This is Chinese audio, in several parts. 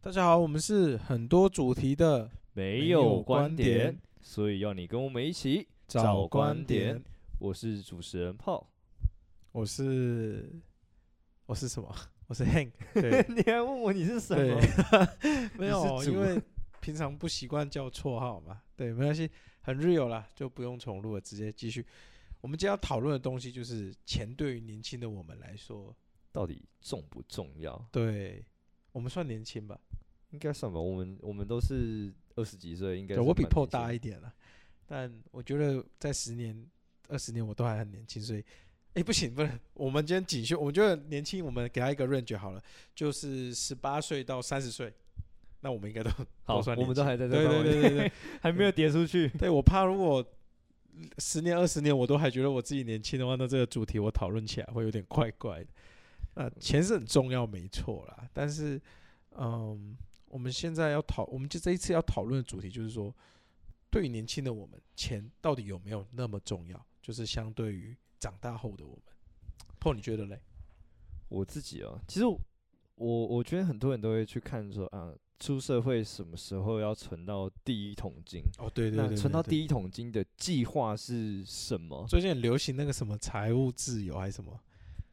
大家好，我们是很多主题的没有观点，所以要你跟我们一起找观点。我是主持人 Paul，我是我是什么？我是 Hank。你还问我你是什么？没有，因为平常不习惯叫绰号嘛。对，没关系，很 real 啦，就不用重录了，直接继续。我们今天要讨论的东西就是钱对于年轻的我们来说到底重不重要？对，我们算年轻吧。应该算吧，我们我们都是二十几岁，应该我比 Paul 大一点了，但我觉得在十年、二十年我都还很年轻，所以，哎、欸，不行，不能，我们今天仅限，我觉得年轻，我们给他一个 range 好了，就是十八岁到三十岁，那我们应该都好算，我们都还在这，对对对对对，还没有跌出去。对，我怕如果十年、二十年我都还觉得我自己年轻的话，那这个主题我讨论起来会有点怪怪的。那钱是很重要，没错啦，但是，嗯。我们现在要讨，我们就这一次要讨论的主题就是说，对于年轻的我们，钱到底有没有那么重要？就是相对于长大后的我们，Paul，你觉得嘞？我自己啊，其实我我觉得很多人都会去看说啊，出社会什么时候要存到第一桶金？哦，对对对，存到第一桶金的计划是什么？最近很流行那个什么财务自由还是什么？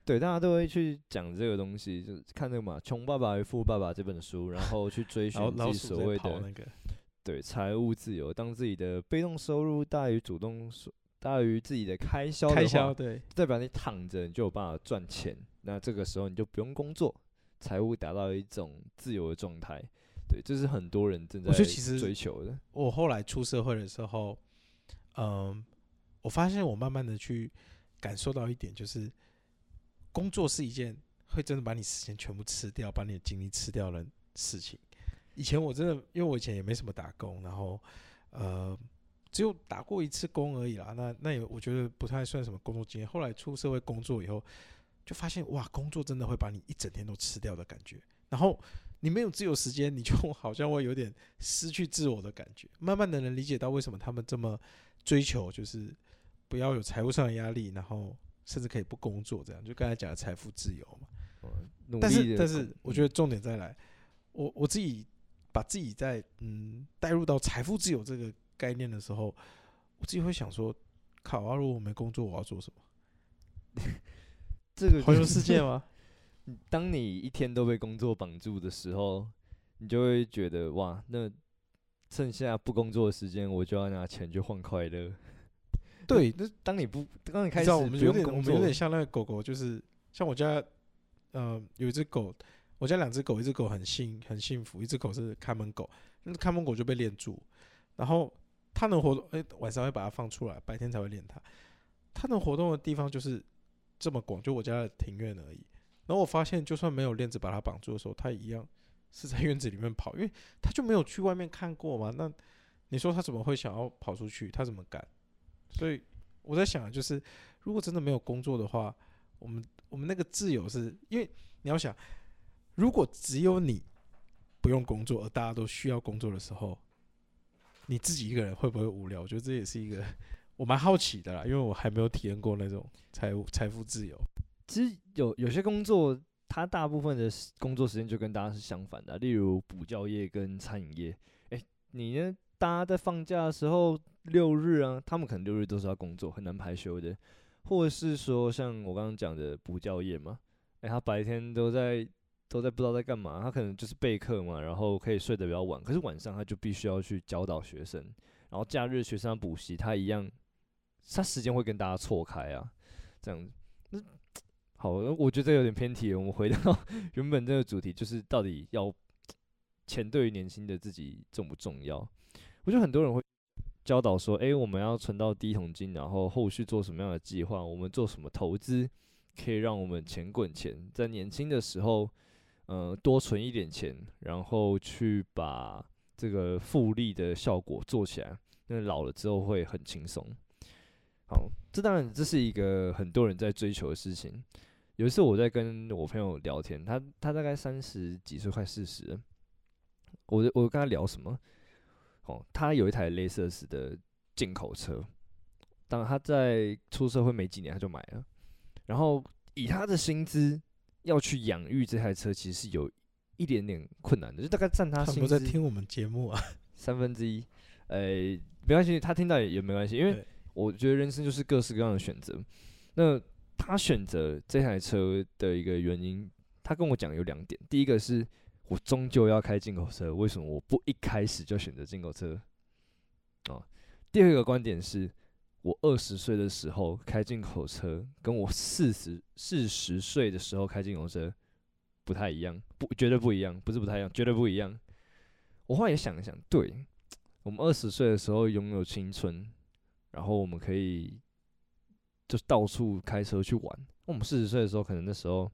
对，大家都会去讲这个东西，就是看那个嘛，《穷爸爸与富爸爸》这本书，然后去追寻自己所谓的那个对财务自由。当自己的被动收入大于主动收大于自己的开销的话，开销对，代表你躺着你就有办法赚钱。那这个时候你就不用工作，财务达到一种自由的状态。对，这是很多人正在追求的。我后来出社会的时候，嗯，我发现我慢慢的去感受到一点，就是。工作是一件会真的把你时间全部吃掉，把你的精力吃掉的事情。以前我真的，因为我以前也没什么打工，然后呃，只有打过一次工而已啦。那那也我觉得不太算什么工作经验。后来出社会工作以后，就发现哇，工作真的会把你一整天都吃掉的感觉。然后你没有自由时间，你就好像会有点失去自我的感觉。慢慢的能理解到为什么他们这么追求，就是不要有财务上的压力，然后。甚至可以不工作，这样就刚才讲的财富自由嘛。嗯、但是，但是我觉得重点再来，我我自己把自己在嗯带入到财富自由这个概念的时候，我自己会想说：靠啊！如果我没工作，我要做什么？这个环游世界吗？当你一天都被工作绑住的时候，你就会觉得哇，那剩下不工作的时间，我就要拿钱去换快乐。对，那当你不，当你开始，我们有点，我们有点像那个狗狗，就是像我家，呃，有一只狗，我家两只狗，一只狗很幸很幸福，一只狗是看门狗，那看门狗就被练住，然后它能活动，哎，晚上会把它放出来，白天才会练它，它能活动的地方就是这么广，就我家的庭院而已。然后我发现，就算没有链子把它绑住的时候，它一样是在院子里面跑，因为它就没有去外面看过嘛。那你说它怎么会想要跑出去？它怎么敢？所以我在想，就是如果真的没有工作的话，我们我们那个自由是因为你要想，如果只有你不用工作，而大家都需要工作的时候，你自己一个人会不会无聊？我觉得这也是一个我蛮好奇的啦，因为我还没有体验过那种财务财富自由。其实有有些工作，它大部分的工作时间就跟大家是相反的，例如补教业跟餐饮业。哎，你呢？大家在放假的时候。六日啊，他们可能六日都是要工作，很难排休的，或者是说像我刚刚讲的补教业嘛，诶、他白天都在都在不知道在干嘛，他可能就是备课嘛，然后可以睡得比较晚，可是晚上他就必须要去教导学生，然后假日学生要补习，他一样，他时间会跟大家错开啊，这样子，那好，我觉得有点偏题，我们回到 原本这个主题，就是到底要 钱对于年轻的自己重不重要？我觉得很多人会。教导说：“诶，我们要存到第一桶金，然后后续做什么样的计划？我们做什么投资，可以让我们钱滚钱？在年轻的时候，呃，多存一点钱，然后去把这个复利的效果做起来。那老了之后会很轻松。好，这当然这是一个很多人在追求的事情。有一次我在跟我朋友聊天，他他大概三十几岁，快四十。我我跟他聊什么？”哦，他有一台雷瑟斯的进口车，当他在出社会没几年，他就买了。然后以他的薪资要去养育这台车，其实是有一点点困难的，就大概占他薪资。他不在听我们节目啊，三分之一，呃、欸，没关系，他听到也也没关系，因为我觉得人生就是各式各样的选择。那他选择这台车的一个原因，他跟我讲有两点，第一个是我终究要开进口车，为什么我不一开始就选择进口车？哦，第二个观点是。我二十岁的时候开进口车，跟我四十四十岁的时候开进口车不太一样，不，绝对不一样，不是不太一样，绝对不一样。我后来也想一想，对，我们二十岁的时候拥有青春，然后我们可以就到处开车去玩。我们四十岁的时候，可能那时候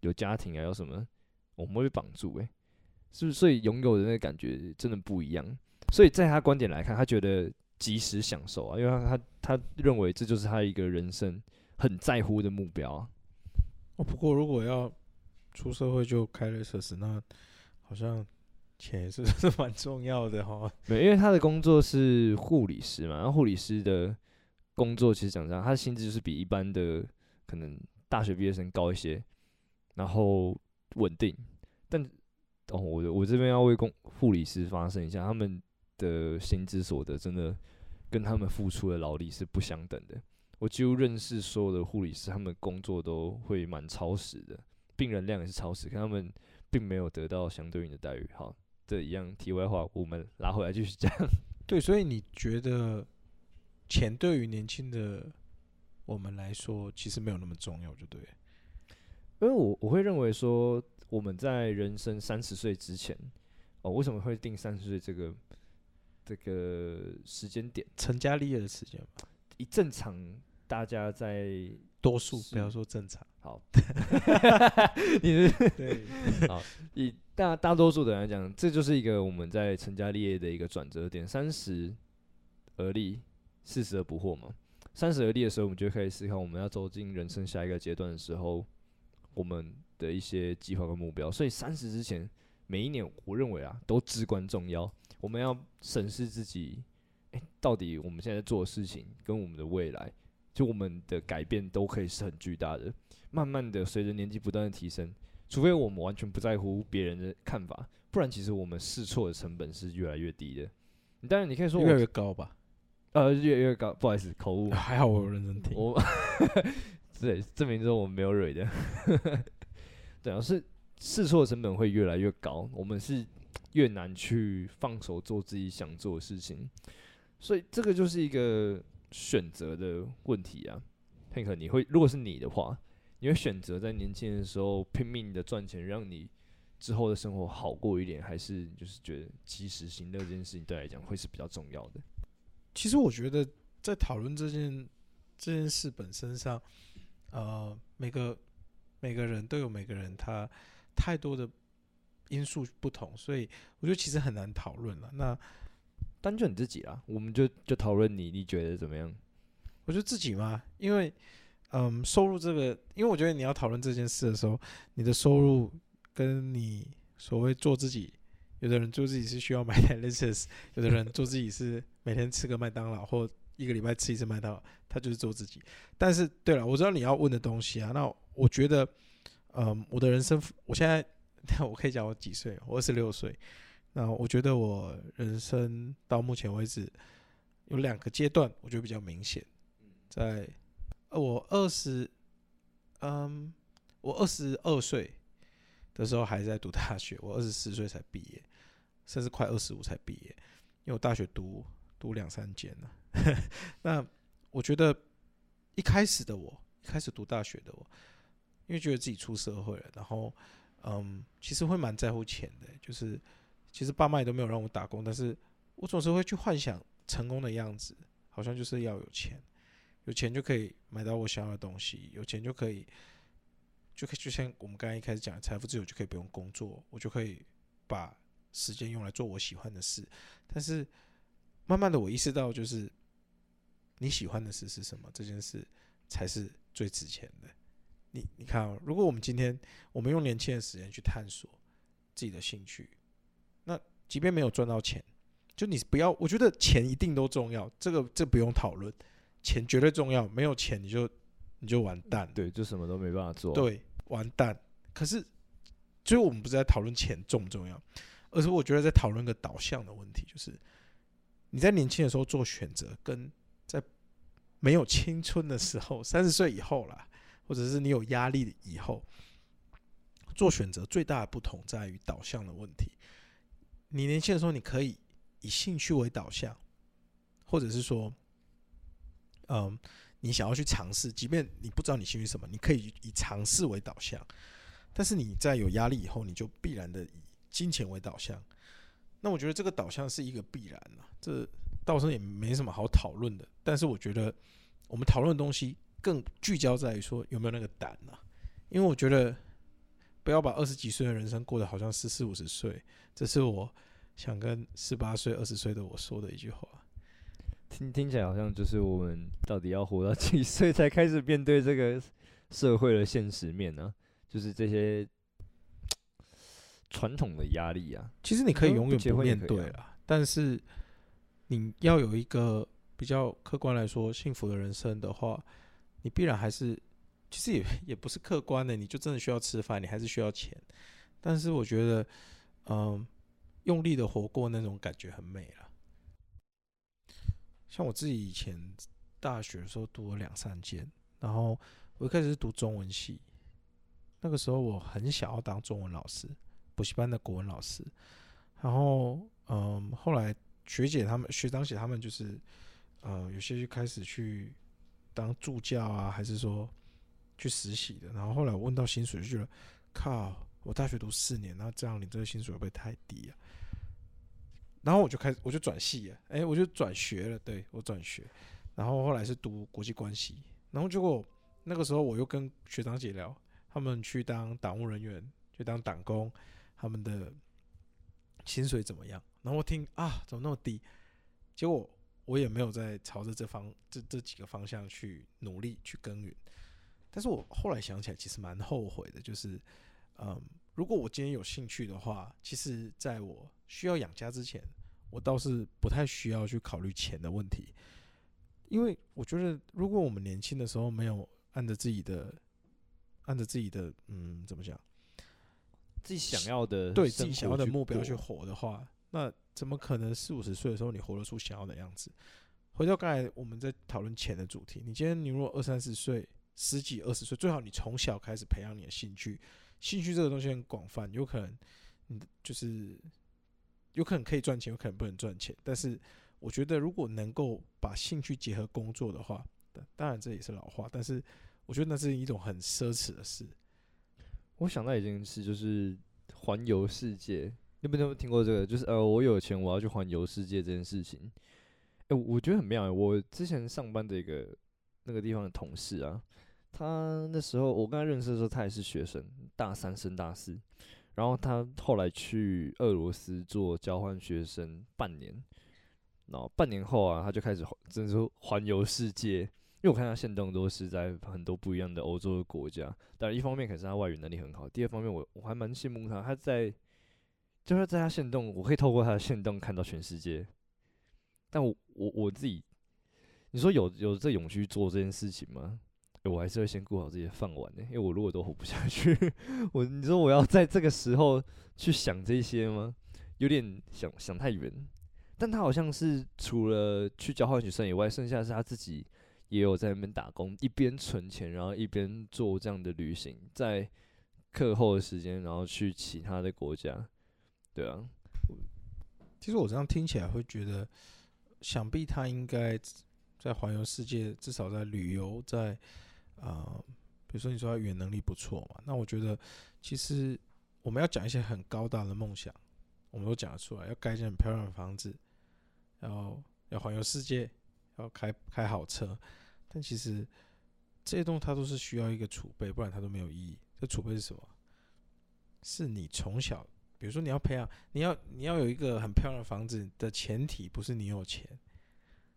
有家庭啊，有什么，我们会被绑住，诶，是不是？所以拥有的那个感觉真的不一样。所以在他观点来看，他觉得。及时享受啊，因为他他他认为这就是他一个人生很在乎的目标啊。哦，不过如果要出社会就开雷克斯，那好像钱也是 是蛮重要的哈。对，因为他的工作是护理师嘛，然后护理师的工作其实讲这样，他的薪资就是比一般的可能大学毕业生高一些，然后稳定。但哦，我我这边要为公护理师发声一下，他们。的薪资所得真的跟他们付出的劳力是不相等的。我几乎认识所有的护理师，他们工作都会蛮超时的，病人量也是超时，可他们并没有得到相对应的待遇。好，这一样题外话，我们拉回来继续讲。对，所以你觉得钱对于年轻的我们来说，其实没有那么重要，就对。因为我我会认为说，我们在人生三十岁之前，哦，为什么会定三十岁这个？这个时间点，成家立业的时间嘛，以正常大家在多数不要说正常，好，你是对，好，以大大多数的人来讲，这就是一个我们在成家立业的一个转折点。三十而立，四十而不惑嘛。三十而立的时候，我们就可以思考我们要走进人生下一个阶段的时候，我们的一些计划跟目标。所以三十之前，每一年，我认为啊，都至关重要。我们要审视自己，诶，到底我们现在做的事情跟我们的未来，就我们的改变都可以是很巨大的。慢慢的，随着年纪不断的提升，除非我们完全不在乎别人的看法，不然其实我们试错的成本是越来越低的。当然，你可以说越来越高吧？呃，越来越高。不好意思，口误。还好我有认真听。我对，证明说我们没有蕊的。对啊，是试错成本会越来越高。我们是。越难去放手做自己想做的事情，所以这个就是一个选择的问题啊。Hank，你会如果是你的话，你会选择在年轻的时候拼命的赚钱，让你之后的生活好过一点，还是就是觉得及时行乐这件事情对来讲会是比较重要的？其实我觉得在讨论这件这件事本身上，呃，每个每个人都有每个人他太多的。因素不同，所以我觉得其实很难讨论了。那单就你自己啊，我们就就讨论你，你觉得怎么样？我觉得自己嘛，因为嗯，收入这个，因为我觉得你要讨论这件事的时候，你的收入跟你所谓做自己，有的人做自己是需要买台 Lexus，有的人做自己是每天吃个麦当劳或一个礼拜吃一次麦当劳，他就是做自己。但是对了，我知道你要问的东西啊，那我觉得嗯，我的人生，我现在。我可以讲我几岁？我二十六岁。那我觉得我人生到目前为止有两个阶段，我觉得比较明显。在我二十，嗯，我二十二岁的时候还在读大学，我二十四岁才毕业，甚至快二十五才毕业，因为我大学读读两三间了。那我觉得一开始的我，一开始读大学的我，因为觉得自己出社会了，然后。嗯，其实会蛮在乎钱的，就是其实爸妈也都没有让我打工，但是我总是会去幻想成功的样子，好像就是要有钱，有钱就可以买到我想要的东西，有钱就可以，就可就像我们刚才一开始讲，财富自由就可以不用工作，我就可以把时间用来做我喜欢的事。但是慢慢的我意识到，就是你喜欢的事是什么，这件事才是最值钱的。你你看啊，如果我们今天我们用年轻的时间去探索自己的兴趣，那即便没有赚到钱，就你不要，我觉得钱一定都重要，这个这不用讨论，钱绝对重要，没有钱你就你就完蛋，对，就什么都没办法做，对，完蛋。可是所以我们不是在讨论钱重不重要，而是我觉得在讨论一个导向的问题，就是你在年轻的时候做选择，跟在没有青春的时候，三十岁以后啦，或者是你有压力以后做选择，最大的不同在于导向的问题。你年轻的时候，你可以以兴趣为导向，或者是说，嗯，你想要去尝试，即便你不知道你兴趣什么，你可以以尝试为导向。但是你在有压力以后，你就必然的以金钱为导向。那我觉得这个导向是一个必然了，这倒是也没什么好讨论的。但是我觉得我们讨论的东西更聚焦在于说有没有那个胆呢？因为我觉得不要把二十几岁的人生过得好像是四五十岁，这是我想跟十八岁、二十岁的我说的一句话。听听起来好像就是我们到底要活到几岁才开始面对这个社会的现实面呢？就是这些传统的压力啊。其实你可以永远不面对啊，但是你要有一个比较客观来说幸福的人生的话，你必然还是其实也也不是客观的，你就真的需要吃饭，你还是需要钱。但是我觉得，嗯，用力的活过那种感觉很美了。像我自己以前大学的时候读了两三间，然后我一开始是读中文系，那个时候我很想要当中文老师，补习班的国文老师，然后嗯，后来学姐他们、学长姐他们就是，呃，有些就开始去当助教啊，还是说去实习的，然后后来我问到薪水，就觉得靠，我大学读四年，那这样你这个薪水会不会太低啊？然后我就开始，我就转系了，哎，我就转学了，对，我转学，然后后来是读国际关系，然后结果那个时候我又跟学长姐聊，他们去当党务人员，去当党工，他们的薪水怎么样？然后我听啊，怎么那么低？结果我也没有在朝着这方这这几个方向去努力去耕耘，但是我后来想起来，其实蛮后悔的，就是嗯。如果我今天有兴趣的话，其实在我需要养家之前，我倒是不太需要去考虑钱的问题，因为我觉得，如果我们年轻的时候没有按着自己的，按着自己的，嗯，怎么讲，自己想要的，对自己想要的目标去活的话，那怎么可能四五十岁的时候你活得出想要的样子？回到刚才我们在讨论钱的主题，你今天你如果二三十岁、十几二十岁，最好你从小开始培养你的兴趣。兴趣这个东西很广泛，有可能，你就是有可能可以赚钱，有可能不能赚钱。但是我觉得，如果能够把兴趣结合工作的话，当然这也是老话，但是我觉得那是一种很奢侈的事。我想到一件事，就是环游世界。你们有没有听过这个？就是呃，我有钱，我要去环游世界这件事情。哎、我觉得很妙。我之前上班的一个那个地方的同事啊。他那时候我跟他认识的时候，他也是学生，大三升大四。然后他后来去俄罗斯做交换学生半年，然后半年后啊，他就开始真的说环游世界。因为我看他现动都是在很多不一样的欧洲的国家。当然，一方面可能是他外语能力很好，第二方面我我还蛮羡慕他，他在就是在他限动，我可以透过他的限动看到全世界。但我我我自己，你说有有这勇气做这件事情吗？我还是会先顾好自己的饭碗的，因为我如果都活不下去，我你说我要在这个时候去想这些吗？有点想想太远。但他好像是除了去交换学生以外，剩下是他自己也有在那边打工，一边存钱，然后一边做这样的旅行，在课后的时间，然后去其他的国家。对啊，其实我这样听起来会觉得，想必他应该在环游世界，至少在旅游，在。啊、比如说你说他语言能力不错嘛，那我觉得其实我们要讲一些很高大的梦想，我们都讲得出来，要盖一间很漂亮的房子，然后要环游世界，要开开好车，但其实这些东西它都是需要一个储备，不然它都没有意义。这储备是什么？是你从小，比如说你要培养，你要你要有一个很漂亮的房子的前提，不是你有钱，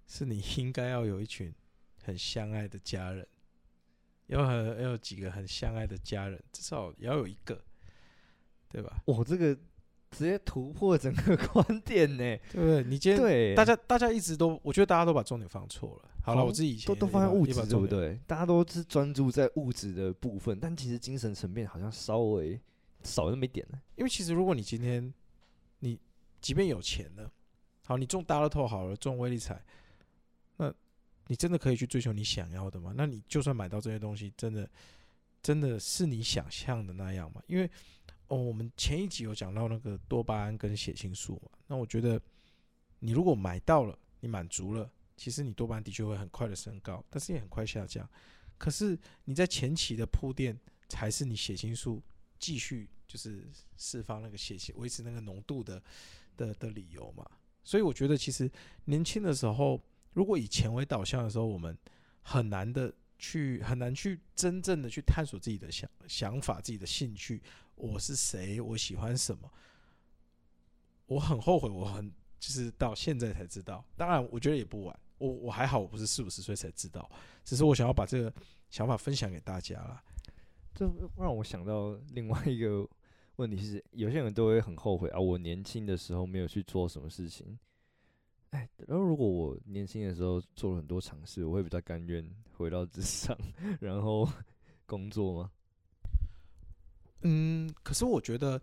是你应该要有一群很相爱的家人。要很要有几个很相爱的家人，至少也要有一个，对吧？我这个直接突破整个观点呢，对不对？你今天对大家大家一直都，我觉得大家都把重点放错了。好了，我自己以前都都放在物质，对不对？大家都是专注在物质的部分，但其实精神层面好像稍微少那么一点呢？因为其实如果你今天你即便有钱了，好，你中大乐透好了，中威力彩，那你真的可以去追求你想要的吗？那你就算买到这些东西，真的真的是你想象的那样吗？因为哦，我们前一集有讲到那个多巴胺跟血清素嘛，那我觉得你如果买到了，你满足了，其实你多巴胺的确会很快的升高，但是也很快下降。可是你在前期的铺垫，才是你血清素继续就是释放那个血清维持那个浓度的的的理由嘛。所以我觉得其实年轻的时候，如果以钱为导向的时候，我们很难的去很难去真正的去探索自己的想想法、自己的兴趣。我是谁？我喜欢什么？我很后悔，我很就是到现在才知道。当然，我觉得也不晚。我我还好，我不是四五十岁才知道，只是我想要把这个想法分享给大家啦。这让我想到另外一个问题是，有些人都会很后悔啊，我年轻的时候没有去做什么事情。哎，然后如果我年轻的时候做了很多尝试，我会比较甘愿回到职场，然后工作吗？嗯，可是我觉得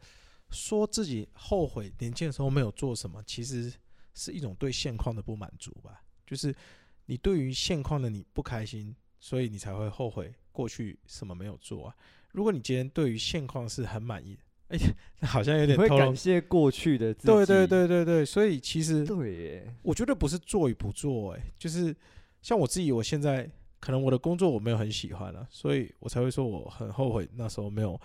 说自己后悔年轻的时候没有做什么，其实是一种对现况的不满足吧。就是你对于现况的你不开心，所以你才会后悔过去什么没有做啊。如果你今天对于现况是很满意，哎、欸，好像有点会感谢过去的自己。对对对对对，所以其实对耶，我觉得不是做与不做，哎，就是像我自己，我现在可能我的工作我没有很喜欢了，所以我才会说我很后悔那时候没有。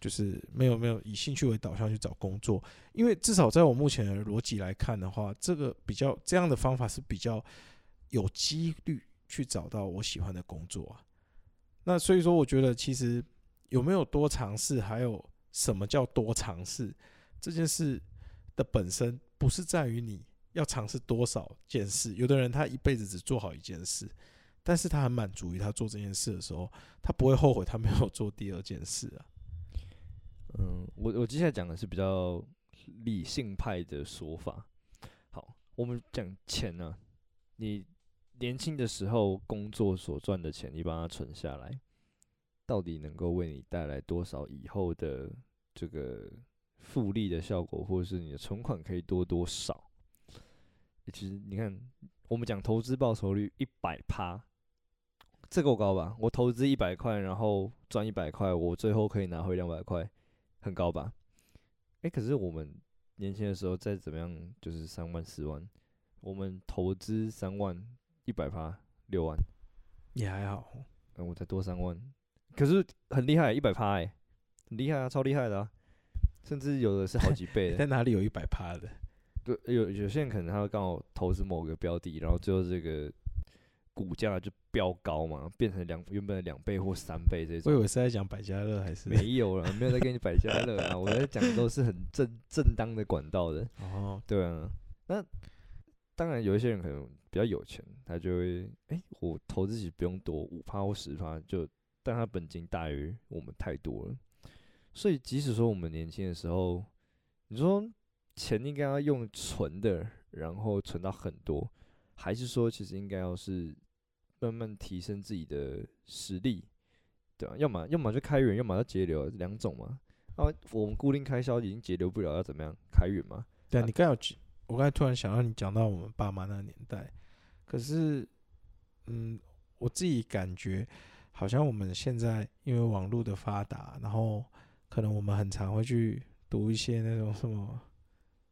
就是没有没有以兴趣为导向去找工作，因为至少在我目前的逻辑来看的话，这个比较这样的方法是比较有几率去找到我喜欢的工作啊。那所以说，我觉得其实有没有多尝试，还有什么叫多尝试这件事的本身，不是在于你要尝试多少件事。有的人他一辈子只做好一件事，但是他很满足于他做这件事的时候，他不会后悔他没有做第二件事啊。嗯，我我接下来讲的是比较理性派的说法。好，我们讲钱呢、啊，你年轻的时候工作所赚的钱，你把它存下来，到底能够为你带来多少以后的这个复利的效果，或者是你的存款可以多多少？其实你看，我们讲投资报酬率一百趴，这够高吧？我投资一百块，然后赚一百块，我最后可以拿回两百块。很高吧？哎、可是我们年轻的时候再怎么样，就是三万四万，我们投资三万一百趴六万，也还好。嗯，我才多三万，可是很厉害，一百趴哎，很厉害啊，超厉害的啊！甚至有的是好几倍 的。在哪里有一百趴的？对，有有些人可能他会刚好投资某个标的，然后最后这个。股价就飙高嘛，变成两原本的两倍或三倍这种。我以为是在讲百家乐还是？没有了，没有在跟你百家乐啊，我在讲都是很正正当的管道的。哦，对啊，那当然有一些人可能比较有钱，他就会哎、欸，我投资其实不用多，五趴或十趴就，但他本金大于我们太多了。所以即使说我们年轻的时候，你说钱应该要用存的，然后存到很多，还是说其实应该要是？慢慢提升自己的实力，对吧？要么要么就开源，要么要节流，两种嘛。啊，我们固定开销已经节流不了，要怎么样开源嘛？对啊，你刚有，我刚才突然想到你讲到我们爸妈那个年代，可是，嗯，我自己感觉好像我们现在因为网络的发达，然后可能我们很常会去读一些那种什么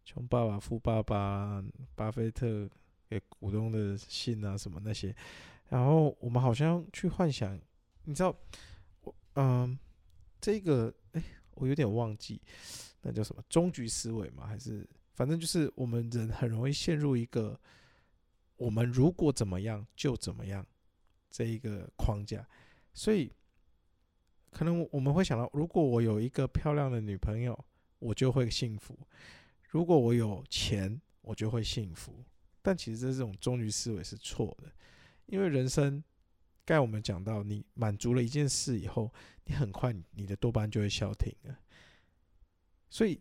《穷爸爸富爸爸》、巴菲特给股东的信啊，什么那些。然后我们好像去幻想，你知道，我嗯，这个哎、我有点忘记，那叫什么终局思维吗？还是反正就是我们人很容易陷入一个，我们如果怎么样就怎么样这一个框架，所以可能我们会想到，如果我有一个漂亮的女朋友，我就会幸福；如果我有钱，我就会幸福。但其实这种终局思维是错的。因为人生，刚才我们讲到，你满足了一件事以后，你很快你的多巴胺就会消停了。所以，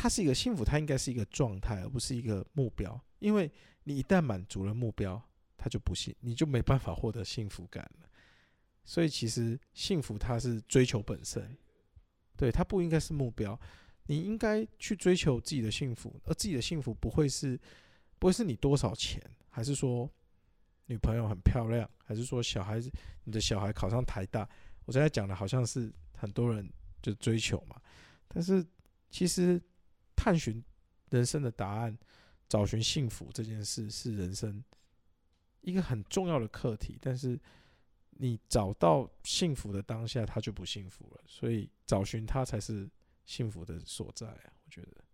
它是一个幸福，它应该是一个状态，而不是一个目标。因为你一旦满足了目标，它就不幸，你就没办法获得幸福感了。所以，其实幸福它是追求本身。对，它不应该是目标。你应该去追求自己的幸福，而自己的幸福不会是，不会是你多少钱，还是说女朋友很漂亮，还是说小孩子，你的小孩考上台大。我现在讲的好像是很多人就追求嘛，但是其实探寻人生的答案，找寻幸福这件事是人生一个很重要的课题。但是你找到幸福的当下，他就不幸福了。所以找寻他才是。幸福的所在啊，我觉得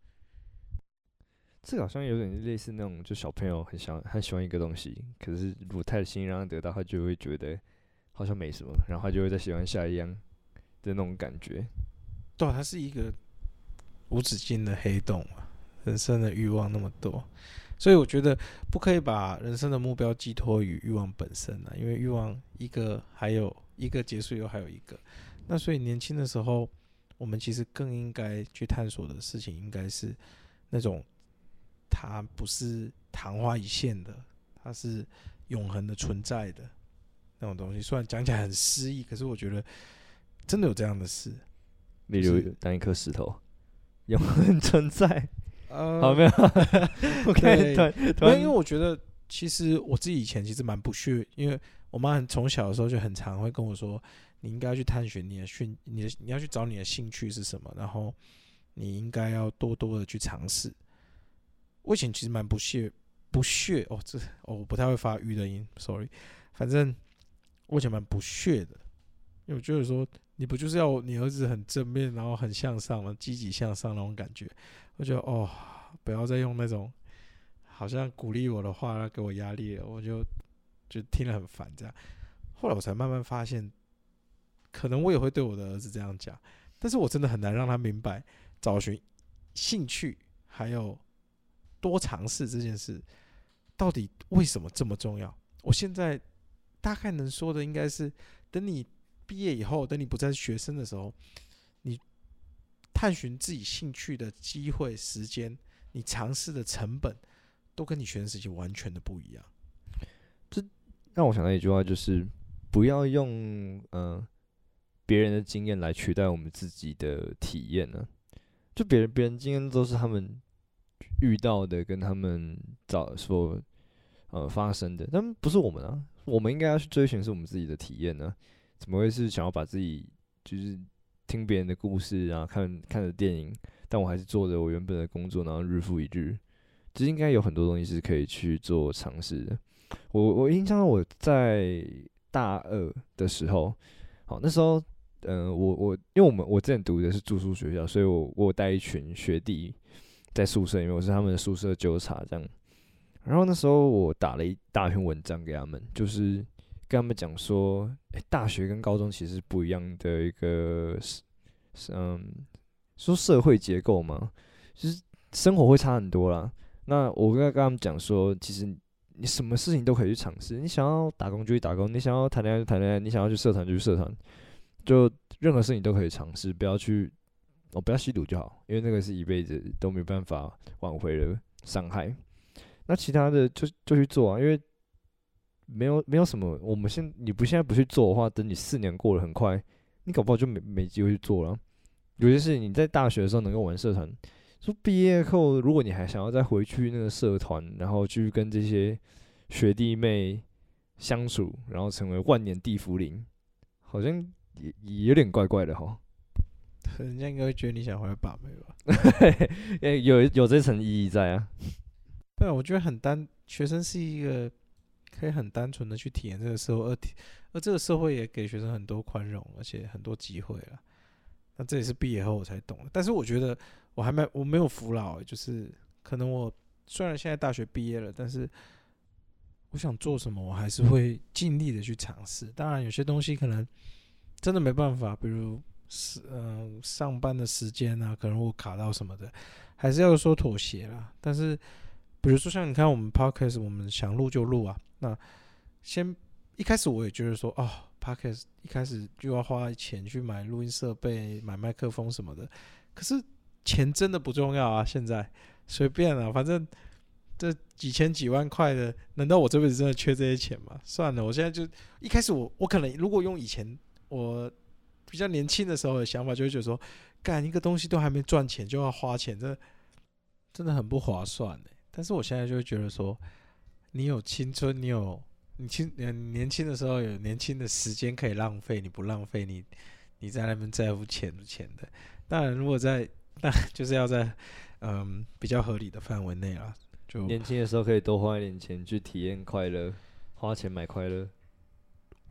这个好像有点类似那种，就小朋友很想很喜欢一个东西，可是如果太轻易让他得到，他就会觉得好像没什么，然后他就会再喜欢下一样的那种感觉。对啊，它是一个无止境的黑洞啊，人生的欲望那么多，所以我觉得不可以把人生的目标寄托于欲望本身啊，因为欲望一个还有一个结束以后还有一个，那所以年轻的时候。我们其实更应该去探索的事情，应该是那种它不是昙花一现的，它是永恒的存在的那种东西。虽然讲起来很诗意，可是我觉得真的有这样的事。例如，当一颗石头永恒存在。呃，好，没有。OK，对，对，因为我觉得其实我自己以前其实蛮不屑，因为我妈很从小的时候就很常会跟我说。你应该要去探寻你的兴，你的你要去找你的兴趣是什么，然后你应该要多多的去尝试。我以前其实蛮不屑，不屑哦，这哦我不太会发育的音，sorry。反正我以前蛮不屑的，因为我觉得说你不就是要你儿子很正面，然后很向上嘛，积极向上那种感觉。我觉得哦，不要再用那种好像鼓励我的话来给我压力了，我就就听了很烦这样。后来我才慢慢发现。可能我也会对我的儿子这样讲，但是我真的很难让他明白，找寻兴趣还有多尝试这件事，到底为什么这么重要？我现在大概能说的应该是，等你毕业以后，等你不再是学生的时候，你探寻自己兴趣的机会、时间，你尝试的成本，都跟你学生时期完全的不一样。这让我想到一句话，就是不要用嗯。别人的经验来取代我们自己的体验呢？就别人别人经验都是他们遇到的，跟他们早说呃发生的，但不是我们啊。我们应该要去追寻是我们自己的体验呢？怎么会是想要把自己就是听别人的故事，然后看看着电影，但我还是做着我原本的工作，然后日复一日。其实应该有很多东西是可以去做尝试的。我我印象我在大二的时候，好那时候。嗯、我我因为我们我之前读的是住宿学校，所以我我带一群学弟在宿舍里面，我是他们的宿舍纠察这样。然后那时候我打了一大篇文章给他们，就是跟他们讲说，诶、大学跟高中其实不一样的一个，嗯，说社会结构嘛，就是生活会差很多啦。那我跟跟他们讲说，其实你什么事情都可以去尝试，你想要打工就去打工，你想要谈恋爱就谈恋爱，你想要去社团就去社团。就任何事情都可以尝试，不要去，哦，不要吸毒就好，因为那个是一辈子都没办法挽回的伤害。那其他的就就去做啊，因为没有没有什么，我们现你不现在不去做的话，等你四年过得很快，你搞不好就没没机会去做了。有些事情你在大学的时候能够玩社团，说毕业后如果你还想要再回去那个社团，然后去跟这些学弟妹相处，然后成为万年地缚灵，好像。也也有点怪怪的哈，人家应该会觉得你想回来把妹吧？诶，有有这层意义在啊。对，我觉得很单，学生是一个可以很单纯的去体验这个社会，而而这个社会也给学生很多宽容，而且很多机会了。那这也是毕业后我才懂的。但是我觉得我还没我没有服老，就是可能我虽然现在大学毕业了，但是。我想做什么，我还是会尽力的去尝试。当然，有些东西可能真的没办法，比如是嗯上班的时间啊，可能我卡到什么的，还是要说妥协啦。但是，比如说像你看我们 Podcast，我们想录就录啊。那先一开始我也觉得说，哦，Podcast 一开始就要花钱去买录音设备、买麦克风什么的。可是钱真的不重要啊，现在随便啊，反正。这几千几万块的，难道我这辈子真的缺这些钱吗？算了，我现在就一开始我我可能如果用以前我比较年轻的时候的想法，就会觉得说，干一个东西都还没赚钱就要花钱，这真的很不划算。但是我现在就会觉得说，你有青春，你有你青年轻的时候有年轻的时间可以浪费，你不浪费，你你在那边在乎钱不钱的。当然，如果在 那就是要在嗯比较合理的范围内啊，就年轻的时候可以多花一点钱去体验快乐，花钱买快乐。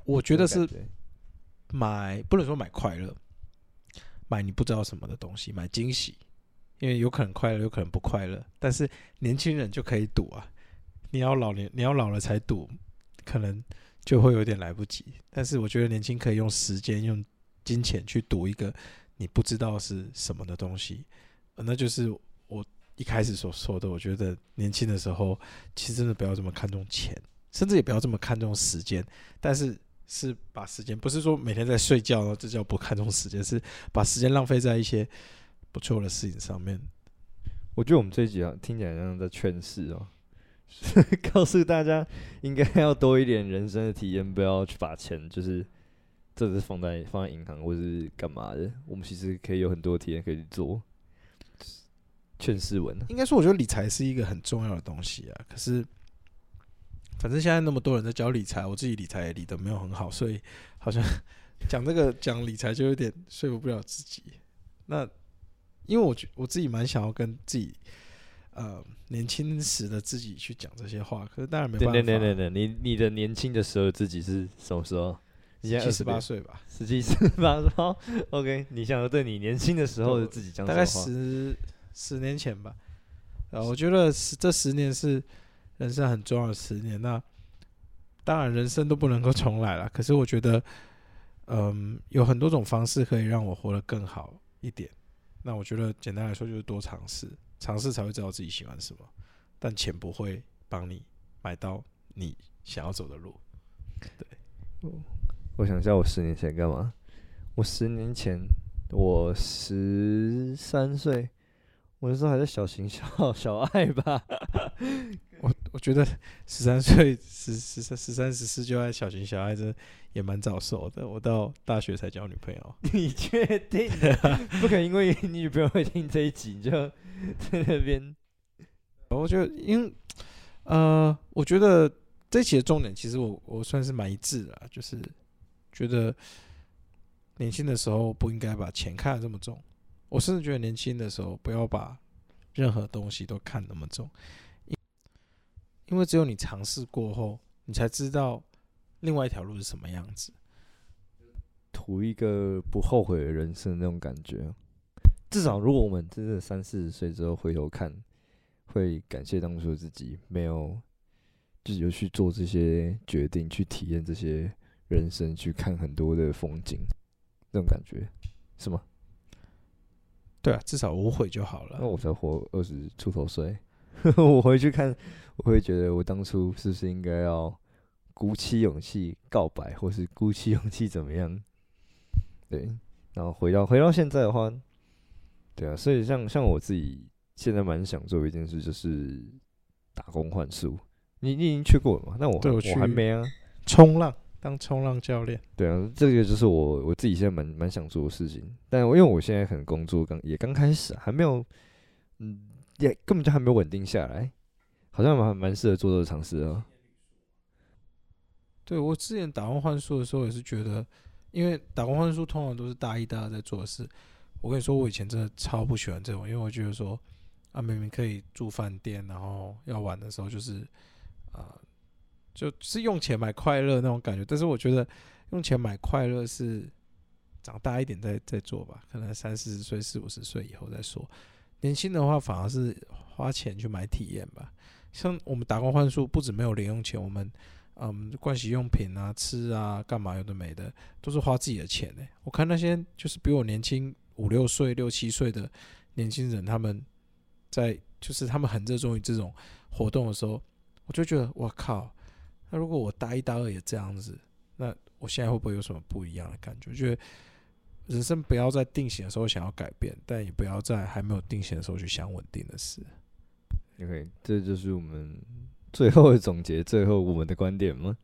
我觉得是买不能说买快乐。买你不知道什么的东西，买惊喜，因为有可能快乐，有可能不快乐。但是年轻人就可以赌啊，你要老年，你要老了才赌，可能就会有点来不及。但是我觉得年轻可以用时间、用金钱去赌一个你不知道是什么的东西，那就是我一开始所说的。我觉得年轻的时候，其实真的不要这么看重钱，甚至也不要这么看重时间，但是。是把时间，不是说每天在睡觉，这叫不看重时间，是把时间浪费在一些不错的事情上面。我觉得我们这一集啊，听起来像在劝世哦，告诉大家应该要多一点人生的体验，不要去把钱就是这是放在放在银行或是干嘛的。我们其实可以有很多体验可以去做。劝世文，应该说，我觉得理财是一个很重要的东西啊，可是。反正现在那么多人在教理财，我自己理财也理得没有很好，所以好像讲这个 讲理财就有点说服不了自己。那因为我觉我自己蛮想要跟自己呃年轻时的自己去讲这些话，可是当然没办法。对对对对，你你的年轻的时候自己是什么时候？你现在十八岁吧，十七十八岁。OK，你想要对你年轻的时候的自己讲？大概十十年前吧。啊，我觉得十这十年是。人生很重要的十年，那当然人生都不能够重来了。可是我觉得，嗯，有很多种方式可以让我活得更好一点。那我觉得简单来说就是多尝试，尝试才会知道自己喜欢什么。但钱不会帮你买到你想要走的路。对，我想一下，我十年前干嘛？我十年前我十三岁，我那时候还在小情小 小爱吧。我 我觉得 十三岁、十十三、十三、十四就爱小情小爱，这也蛮早熟的。我到大学才交女朋友。你确定？不可能因为你女朋友会听这一集，就在那边。我觉得，因为呃，我觉得这一期的重点其实我我算是蛮一致的，就是觉得年轻的时候不应该把钱看得这么重。我甚至觉得年轻的时候不要把任何东西都看那么重。因为只有你尝试过后，你才知道另外一条路是什么样子，图一个不后悔的人生那种感觉。至少，如果我们真的三四十岁之后回头看，会感谢当初的自己没有，就是有去做这些决定，去体验这些人生，去看很多的风景，那种感觉是吗？对啊，至少无悔就好了。那我才活二十出头岁。我回去看，我会觉得我当初是不是应该要鼓起勇气告白，或是鼓起勇气怎么样？对，然后回到回到现在的话，对啊，所以像像我自己现在蛮想做一件事，就是打工换宿。你你已经去过了吗？那我对我，还没啊。冲浪，当冲浪教练。对啊，这个就是我我自己现在蛮蛮想做的事情。但因为我现在可能工作刚也刚开始，还没有嗯。也、根本就还没有稳定下来，好像蛮蛮适合做这个尝试啊。对，我之前打工换宿的时候也是觉得，因为打工换宿通常都是大一、大二在做的事。我跟你说，我以前真的超不喜欢这种，因为我觉得说啊，明明可以住饭店，然后要玩的时候就是啊、就是用钱买快乐那种感觉。但是我觉得用钱买快乐是长大一点再再做吧，可能三四十岁、四五十岁以后再说。年轻的话，反而是花钱去买体验吧。像我们打工换宿，不止没有零用钱，我们嗯，盥洗用品啊、吃啊、干嘛有的没的，都是花自己的钱呢。我看那些就是比我年轻五六岁、六七岁的年轻人，他们在就是他们很热衷于这种活动的时候，我就觉得我靠，那如果我大一、大二也这样子，那我现在会不会有什么不一样的感觉？我觉得。人生不要在定型的时候想要改变，但也不要在还没有定型的时候去想稳定的事。OK，这就是我们最后的总结，最后我们的观点吗？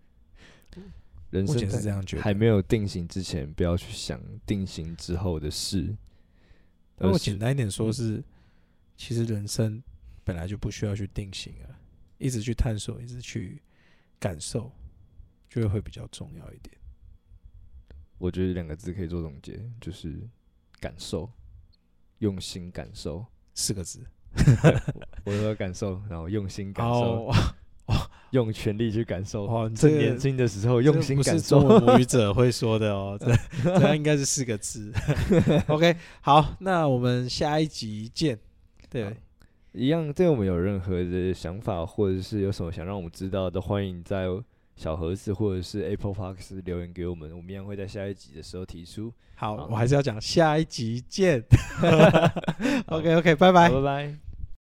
人生是这样觉得，还没有定型之前，不要去想定型之后的事。那我简单一点说是，是其实人生本来就不需要去定型啊，一直去探索，一直去感受，就会会比较重要一点。我觉得两个字可以做总结，就是感受，用心感受四个字。我有感受，然后用心感受，哦哦、用全力去感受。哦，趁年轻的时候用心感受，不是中文母语者会说的哦，这这样应该是四个字。OK，好，那我们下一集见。对，一样，对我们有任何的想法，或者是有什么想让我们知道的，欢迎在。小盒子或者是 Apple Fox 留言给我们，我们一样会在下一集的时候提出。好，好我还是要讲下一集见。OK OK，拜拜，拜拜。